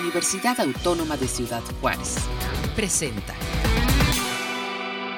Universidad Autónoma de Ciudad Juárez. Presenta.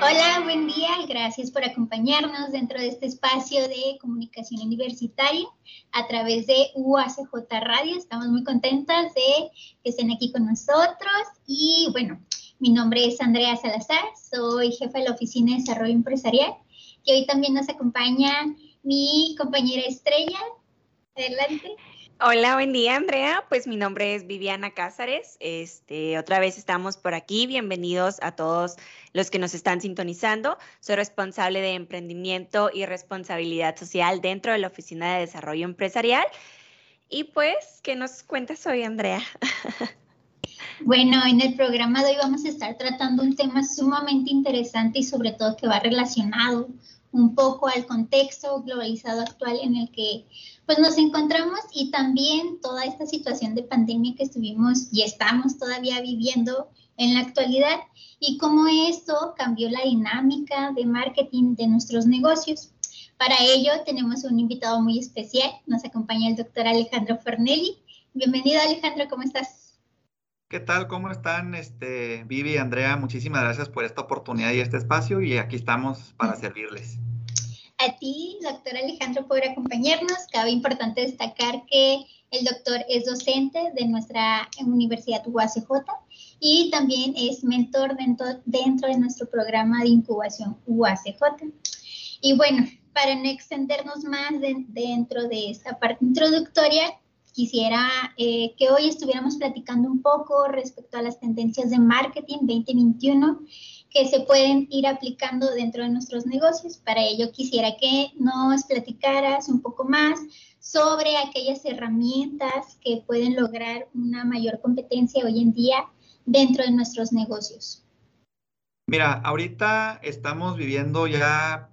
Hola, buen día. Gracias por acompañarnos dentro de este espacio de comunicación universitaria a través de UACJ Radio. Estamos muy contentas de que estén aquí con nosotros. Y bueno, mi nombre es Andrea Salazar, soy jefa de la Oficina de Desarrollo Empresarial y hoy también nos acompaña mi compañera Estrella. Adelante. Hola, buen día, Andrea. Pues mi nombre es Viviana Cázares. Este, otra vez estamos por aquí. Bienvenidos a todos los que nos están sintonizando. Soy responsable de emprendimiento y responsabilidad social dentro de la Oficina de Desarrollo Empresarial. Y pues, ¿qué nos cuentas hoy, Andrea? Bueno, en el programa de hoy vamos a estar tratando un tema sumamente interesante y sobre todo que va relacionado un poco al contexto globalizado actual en el que pues nos encontramos y también toda esta situación de pandemia que estuvimos y estamos todavía viviendo en la actualidad y cómo esto cambió la dinámica de marketing de nuestros negocios. Para ello tenemos un invitado muy especial, nos acompaña el doctor Alejandro Fornelli. Bienvenido Alejandro, ¿cómo estás? ¿Qué tal? ¿Cómo están, este, Vivi y Andrea? Muchísimas gracias por esta oportunidad y este espacio y aquí estamos para servirles a ti, doctor Alejandro, por acompañarnos. Cabe importante destacar que el doctor es docente de nuestra Universidad UACJ y también es mentor dentro, de nuestro programa de incubación UACJ. Y bueno, para no extendernos más dentro de esta parte introductoria, quisiera eh, que hoy estuviéramos platicando un poco respecto a las tendencias de marketing 2021 que se pueden ir aplicando dentro de nuestros negocios. Para ello quisiera que nos platicaras un poco más sobre aquellas herramientas que pueden lograr una mayor competencia hoy en día dentro de nuestros negocios. Mira, ahorita estamos viviendo ya,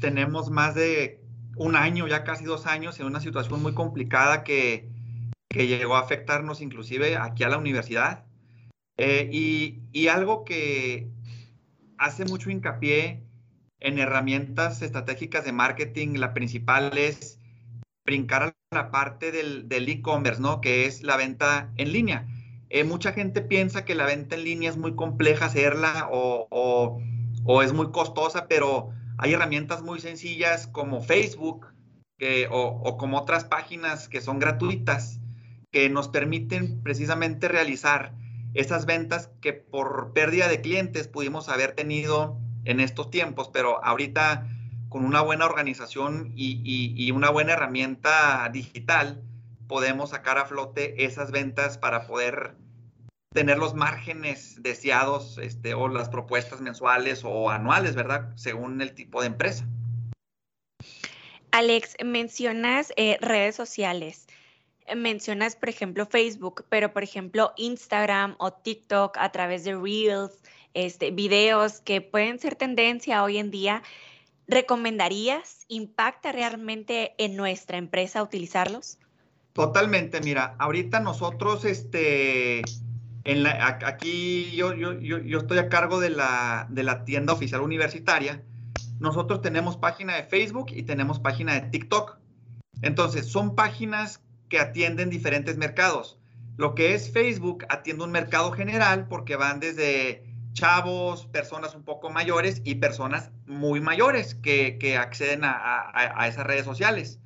tenemos más de un año, ya casi dos años, en una situación muy complicada que, que llegó a afectarnos inclusive aquí a la universidad. Eh, y, y, algo que, hace mucho hincapié en herramientas estratégicas de marketing. La principal es brincar a la parte del e-commerce, ¿no? Que es la venta en línea. Eh, mucha gente piensa que la venta en línea es muy compleja hacerla o, es muy costosa, pero hay herramientas muy sencillas como Facebook o, o como otras páginas que son gratuitas que nos permiten precisamente realizar esas ventas que por pérdida de clientes pudimos haber tenido en estos tiempos, pero ahorita con una buena organización y, una buena herramienta digital podemos sacar a flote esas ventas para poder tener los márgenes deseados este, o las propuestas mensuales o anuales, ¿verdad? Según el tipo de empresa. Alex, mencionas eh, redes sociales mencionas, por ejemplo, Facebook, pero por ejemplo, Instagram o TikTok a través de Reels, este, videos que pueden ser tendencia hoy en día, ¿recomendarías, impacta realmente en nuestra empresa utilizarlos? Totalmente, mira, ahorita nosotros, este, en la, aquí yo, yo, yo, estoy a cargo de la, de la tienda oficial universitaria. Nosotros tenemos página de Facebook y tenemos página de TikTok. Entonces, son páginas que atienden diferentes mercados. Lo que es Facebook atiende un mercado general porque van desde chavos, personas un poco mayores y personas muy mayores que, acceden a, esas redes sociales.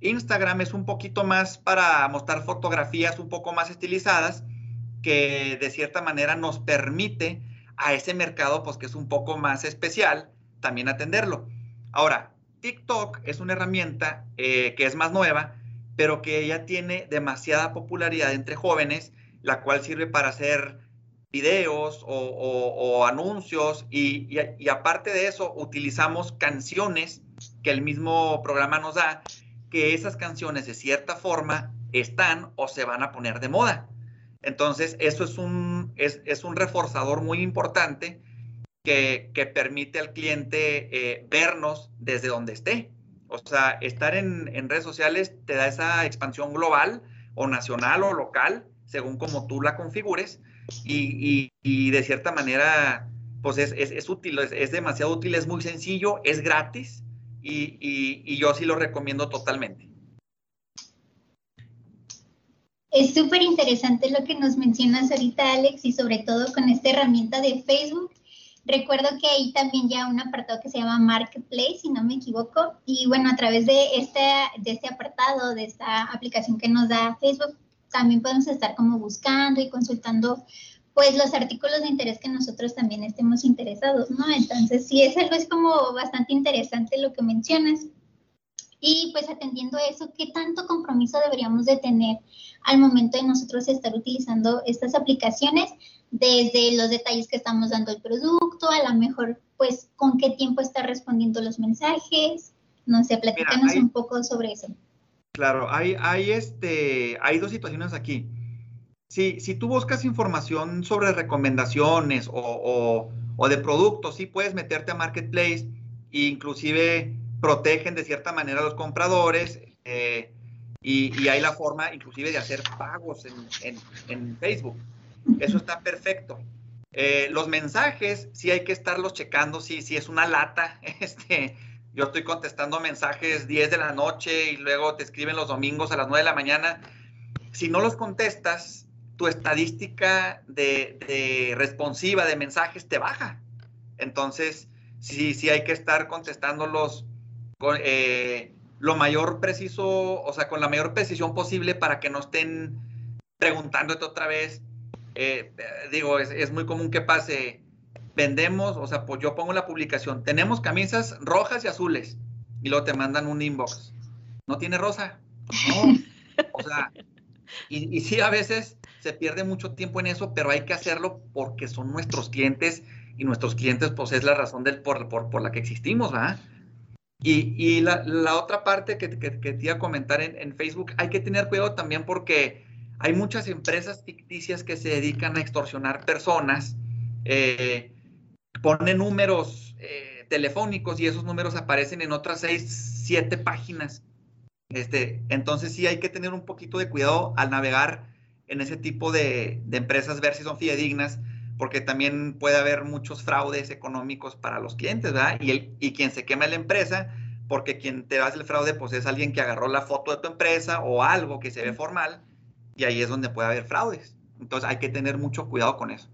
Instagram es un poquito más para mostrar fotografías un poco más estilizadas que de cierta manera nos permite a ese mercado, pues que es un poco más especial, también atenderlo. Ahora, TikTok es una herramienta eh, que es más nueva, pero que ya tiene demasiada popularidad entre jóvenes, la cual sirve para hacer videos o, anuncios y, aparte de eso utilizamos canciones que el mismo programa nos da, que esas canciones de cierta forma están o se van a poner de moda. Entonces, eso es un, es, un reforzador muy importante que, permite al cliente eh, vernos desde donde esté. O sea, estar en, redes sociales te da esa expansión global o nacional o local, según como tú la configures, y, de cierta manera, pues es, útil, es, demasiado útil, es muy sencillo, es gratis, y, yo sí lo recomiendo totalmente. Es súper interesante lo que nos mencionas ahorita, Alex, y sobre todo con esta herramienta de Facebook. Recuerdo que ahí también ya un apartado que se llama Marketplace, si no me equivoco. Y bueno, a través de este, de este apartado, de esta aplicación que nos da Facebook, también podemos estar como buscando y consultando pues los artículos de interés que nosotros también estemos interesados, ¿no? Entonces, sí, es algo es como bastante interesante lo que mencionas. Y pues atendiendo a eso, ¿qué tanto compromiso deberíamos de tener al momento de nosotros estar utilizando estas aplicaciones? Desde los detalles que estamos dando al producto, a lo mejor, pues, con qué tiempo está respondiendo los mensajes. No sé, platícanos un poco sobre eso. Claro, hay, hay, este, hay dos situaciones aquí. Si, si tú buscas información sobre recomendaciones o, o, de productos, sí puedes meterte a Marketplace e inclusive protegen de cierta manera a los compradores eh, y, hay la forma inclusive de hacer pagos en, Facebook. Eso está perfecto. Eh, los mensajes, sí hay que estarlos checando, si sí, es una lata. Este, yo estoy contestando mensajes 10 de la noche y luego te escriben los domingos a las 9 de la mañana. Si no los contestas, tu estadística de, de responsiva de mensajes te baja. Entonces, sí, sí hay que estar contestándolos eh, lo mayor preciso, o sea, con la mayor precisión posible para que no estén preguntándote otra vez. Eh, digo, es, muy común que pase, vendemos, o sea, pues yo pongo la publicación, tenemos camisas rojas y azules, y luego te mandan un inbox. ¿No tiene rosa? No. O sea, y, y sí, a veces se pierde mucho tiempo en eso, pero hay que hacerlo porque son nuestros clientes y nuestros clientes, pues es la razón del, por, por, por la que existimos, ¿verdad? Y, la, otra parte que, que, te iba a comentar en, Facebook, hay que tener cuidado también porque hay muchas empresas ficticias que se dedican a extorsionar personas, eh, ponen números eh, telefónicos y esos números aparecen en otras seis, siete páginas. Este, entonces sí hay que tener un poquito de cuidado al navegar en ese tipo de, de empresas, ver si son fidedignas, porque también puede haber muchos fraudes económicos para los clientes, ¿verdad? Y, el, y quien se quema la empresa, porque quien te hace el fraude, pues es alguien que agarró la foto de tu empresa o algo que se ve formal, y ahí es donde puede haber fraudes. Entonces hay que tener mucho cuidado con eso.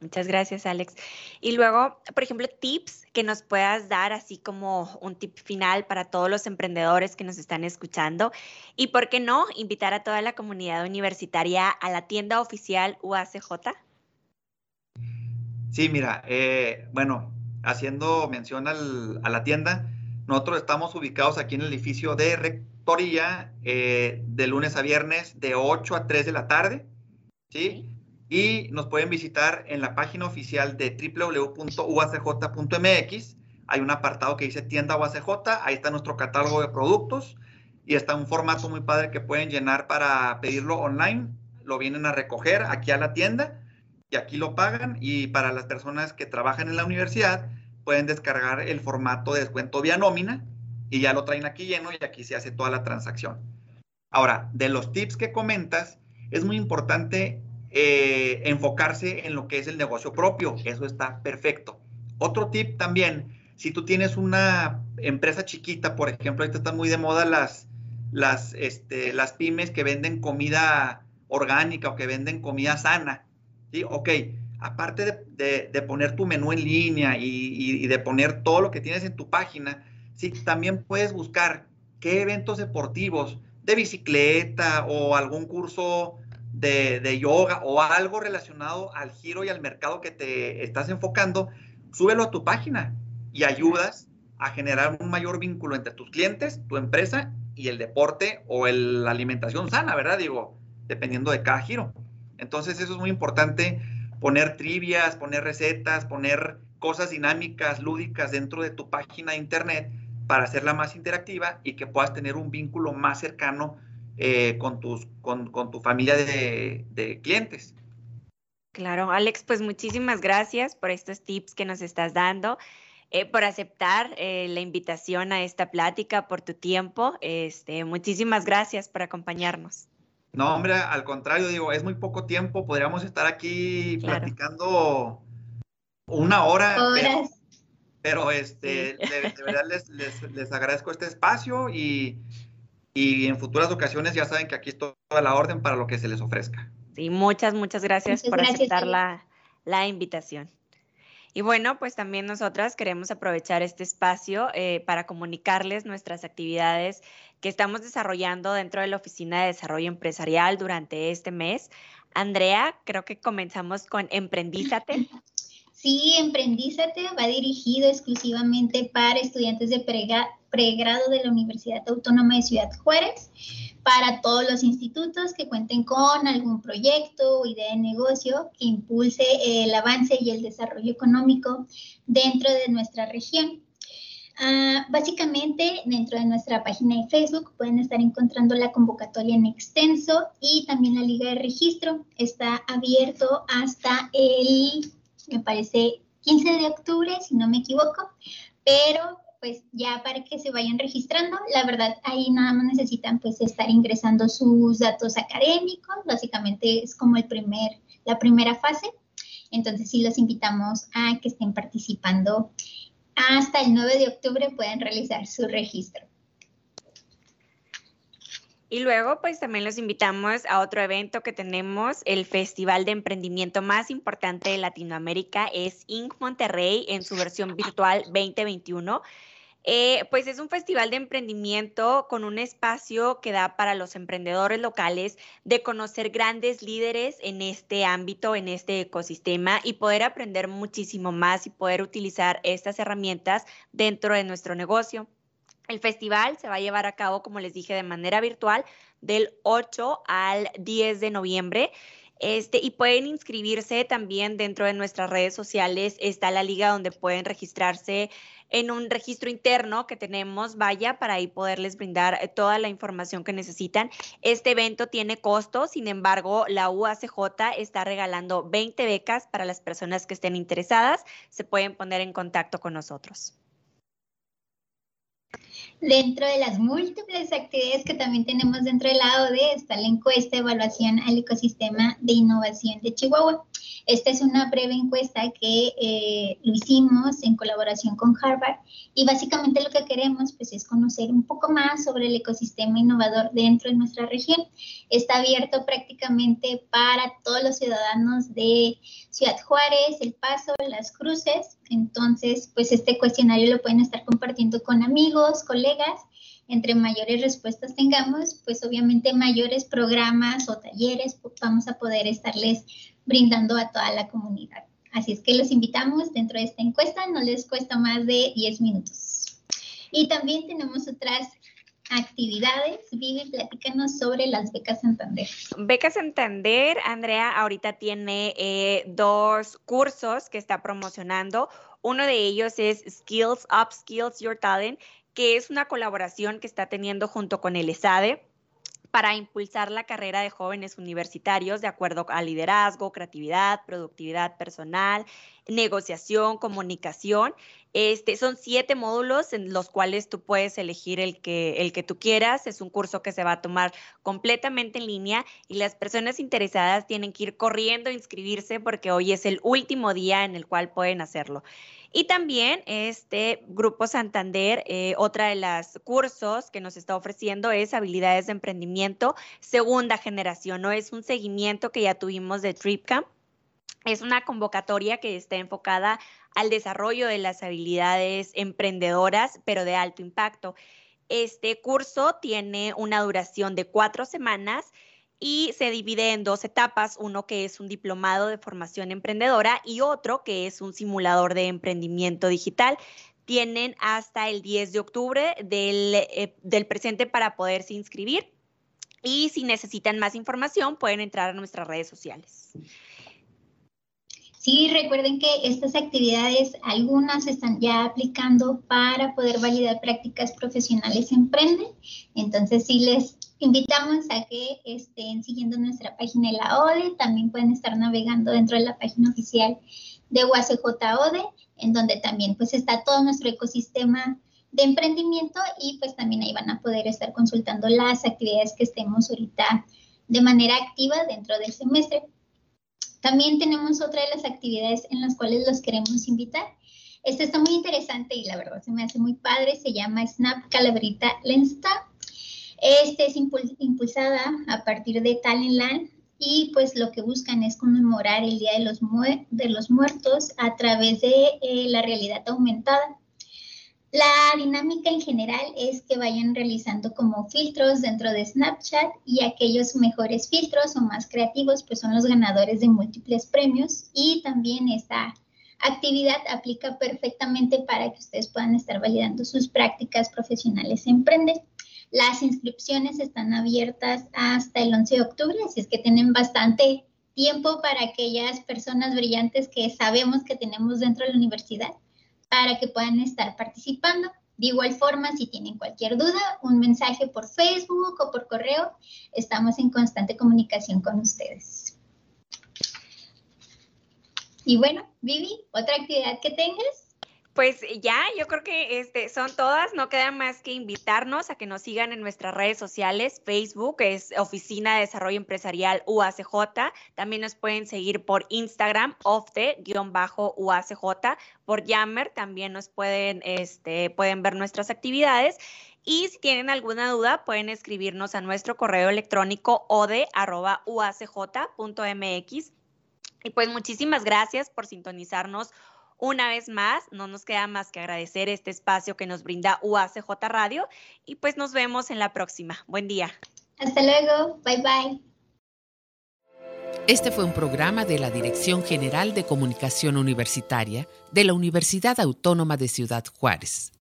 Muchas gracias, Alex. Y luego, por ejemplo, tips que nos puedas dar, así como un tip final para todos los emprendedores que nos están escuchando. Y, ¿por qué no, invitar a toda la comunidad universitaria a la tienda oficial UACJ? Sí, mira, eh, bueno, haciendo mención a la tienda, nosotros estamos ubicados aquí en el edificio de Rectoría eh, de lunes a viernes de 8 a 3 de la tarde. ¿sí? y nos pueden visitar en la página oficial de www.uacj.mx. Hay un apartado que dice tienda UACJ, ahí está nuestro catálogo de productos y está un formato muy padre que pueden llenar para pedirlo online. Lo vienen a recoger aquí a la tienda y aquí lo pagan y para las personas que trabajan en la universidad pueden descargar el formato de descuento vía nómina y ya lo traen aquí lleno y aquí se hace toda la transacción. Ahora, de los tips que comentas, es muy importante eh, enfocarse en lo que es el negocio propio. Eso está perfecto. Otro tip también, si tú tienes una empresa chiquita, por ejemplo, ahorita están muy de moda las, las, este, las pymes que venden comida orgánica o que venden comida sana. ¿sí? Ok, aparte de, poner tu menú en línea y, de poner todo lo que tienes en tu página, sí, también puedes buscar qué eventos deportivos de bicicleta o algún curso de, yoga o algo relacionado al giro y al mercado que te estás enfocando, súbelo a tu página y ayudas a generar un mayor vínculo entre tus clientes, tu empresa y el deporte o la alimentación sana, ¿verdad? Digo, dependiendo de cada giro. Entonces eso es muy importante, poner trivias, poner recetas, poner cosas dinámicas, lúdicas dentro de tu página de internet para hacerla más interactiva y que puedas tener un vínculo más cercano eh, con, tus, con, tu familia de, clientes. Claro, Alex, pues muchísimas gracias por estos tips que nos estás dando. Eh, por aceptar eh, la invitación a esta plática, por tu tiempo. Este, muchísimas gracias por acompañarnos. No, hombre, al contrario, digo, es muy poco tiempo. Podríamos estar aquí platicando una hora. Pero, este, de, verdad les, les, agradezco este espacio y y en futuras ocasiones ya saben que aquí está toda la orden para lo que se les ofrezca. Sí, muchas, muchas gracias por aceptar la, la, invitación. Y bueno, pues también nosotras queremos aprovechar este espacio eh, para comunicarles nuestras actividades que estamos desarrollando dentro de la Oficina de Desarrollo Empresarial durante este mes. Andrea, creo que comenzamos con Emprendízate. Sí, Emprendízate va dirigido exclusivamente para estudiantes de pregrado de la Universidad Autónoma de Ciudad Juárez, para todos los institutos que cuenten con algún proyecto o idea de negocio que impulse el avance y el desarrollo económico dentro de nuestra región. Ah, básicamente, dentro de nuestra página de Facebook pueden estar encontrando la convocatoria en extenso y también la liga de registro. Está abierto hasta el me parece 15 de octubre, si no me equivoco, pero pues ya para que se vayan registrando, la verdad ahí nada más necesitan pues estar ingresando sus datos académicos, básicamente es como el primer, la primera fase, entonces sí los invitamos a que estén participando hasta el 9 de octubre pueden realizar su registro. Y luego, pues también los invitamos a otro evento que tenemos, el Festival de Emprendimiento más importante de Latinoamérica, es Inc. Monterrey en su versión virtual 2021. Eh, pues es un festival de emprendimiento con un espacio que da para los emprendedores locales de conocer grandes líderes en este ámbito, en este ecosistema y poder aprender muchísimo más y poder utilizar estas herramientas dentro de nuestro negocio. El festival se va a llevar a cabo, como les dije, de manera virtual del 8 al 10 de noviembre. Este, y pueden inscribirse también dentro de nuestras redes sociales. Está la liga donde pueden registrarse en un registro interno que tenemos, vaya, para ahí poderles brindar eh, toda la información que necesitan. Este evento tiene costo, sin embargo, la UACJ está regalando 20 becas para las personas que estén interesadas. Se pueden poner en contacto con nosotros. Dentro de las múltiples actividades que también tenemos dentro de la ODE está la encuesta de evaluación al ecosistema de innovación de Chihuahua. Esta es una breve encuesta que eh, lo hicimos en colaboración con Harvard y básicamente lo que queremos pues, es conocer un poco más sobre el ecosistema innovador dentro de nuestra región. Está abierto prácticamente para todos los ciudadanos de Ciudad Juárez, El Paso, Las Cruces. Entonces, pues este cuestionario lo pueden estar compartiendo con amigos, colegas entre mayores respuestas tengamos, pues obviamente mayores programas o talleres vamos a poder estarles brindando a toda la comunidad. Así es que los invitamos dentro de esta encuesta, no les cuesta más de 10 minutos. Y también tenemos otras actividades. Vivi, platícanos sobre las becas Santander. Becas Santander, Andrea, ahorita tiene eh, dos cursos que está promocionando. Uno de ellos es Skills Up Skills Your Talent, que es una colaboración que está teniendo junto con el ESADE para impulsar la carrera de jóvenes universitarios de acuerdo a liderazgo, creatividad, productividad personal, negociación, comunicación. Este, son siete módulos en los cuales tú puedes elegir el que, el que tú quieras. Es un curso que se va a tomar completamente en línea y las personas interesadas tienen que ir corriendo a inscribirse porque hoy es el último día en el cual pueden hacerlo. Y también este Grupo Santander, eh, otra de las cursos que nos está ofreciendo es habilidades de emprendimiento segunda generación, ¿no? Es un seguimiento que ya tuvimos de TripCamp. Es una convocatoria que está enfocada al desarrollo de las habilidades emprendedoras, pero de alto impacto. Este curso tiene una duración de cuatro semanas y se divide en dos etapas, uno que es un diplomado de formación emprendedora y otro que es un simulador de emprendimiento digital. Tienen hasta el 10 de octubre del, eh, del presente para poderse inscribir y si necesitan más información pueden entrar a nuestras redes sociales. Sí, recuerden que estas actividades, algunas están ya aplicando para poder validar prácticas profesionales Emprende. Entonces, sí les invitamos a que estén siguiendo nuestra página de la ODE, también pueden estar navegando dentro de la página oficial de UACJODE, en donde también pues está todo nuestro ecosistema de emprendimiento y pues también ahí van a poder estar consultando las actividades que estemos ahorita de manera activa dentro del semestre. También tenemos otra de las actividades en las cuales los queremos invitar. Esta está muy interesante y la verdad se me hace muy padre, se llama Snap Calabrita Lensta Este es impulsada a partir de Talentland y pues lo que buscan es conmemorar el Día de los, de los Muertos a través de eh, la realidad aumentada. La dinámica en general es que vayan realizando como filtros dentro de Snapchat y aquellos mejores filtros o más creativos pues son los ganadores de múltiples premios y también esta actividad aplica perfectamente para que ustedes puedan estar validando sus prácticas profesionales en Emprende. Las inscripciones están abiertas hasta el 11 de octubre, así es que tienen bastante tiempo para aquellas personas brillantes que sabemos que tenemos dentro de la universidad para que puedan estar participando. De igual forma, si tienen cualquier duda, un mensaje por Facebook o por correo, estamos en constante comunicación con ustedes. Y bueno, Vivi, ¿otra actividad que tengas? Pues ya, yo creo que este, son todas, no queda más que invitarnos a que nos sigan en nuestras redes sociales, Facebook es Oficina de Desarrollo Empresarial UACJ, también nos pueden seguir por Instagram, OFTE-UACJ, por Yammer también nos pueden, este, pueden ver nuestras actividades y si tienen alguna duda pueden escribirnos a nuestro correo electrónico ode.uacj.mx. Y pues muchísimas gracias por sintonizarnos una vez más, no nos queda más que agradecer este espacio que nos brinda UACJ Radio y pues nos vemos en la próxima. Buen día. Hasta luego. Bye bye. Este fue un programa de la Dirección General de Comunicación Universitaria de la Universidad Autónoma de Ciudad Juárez.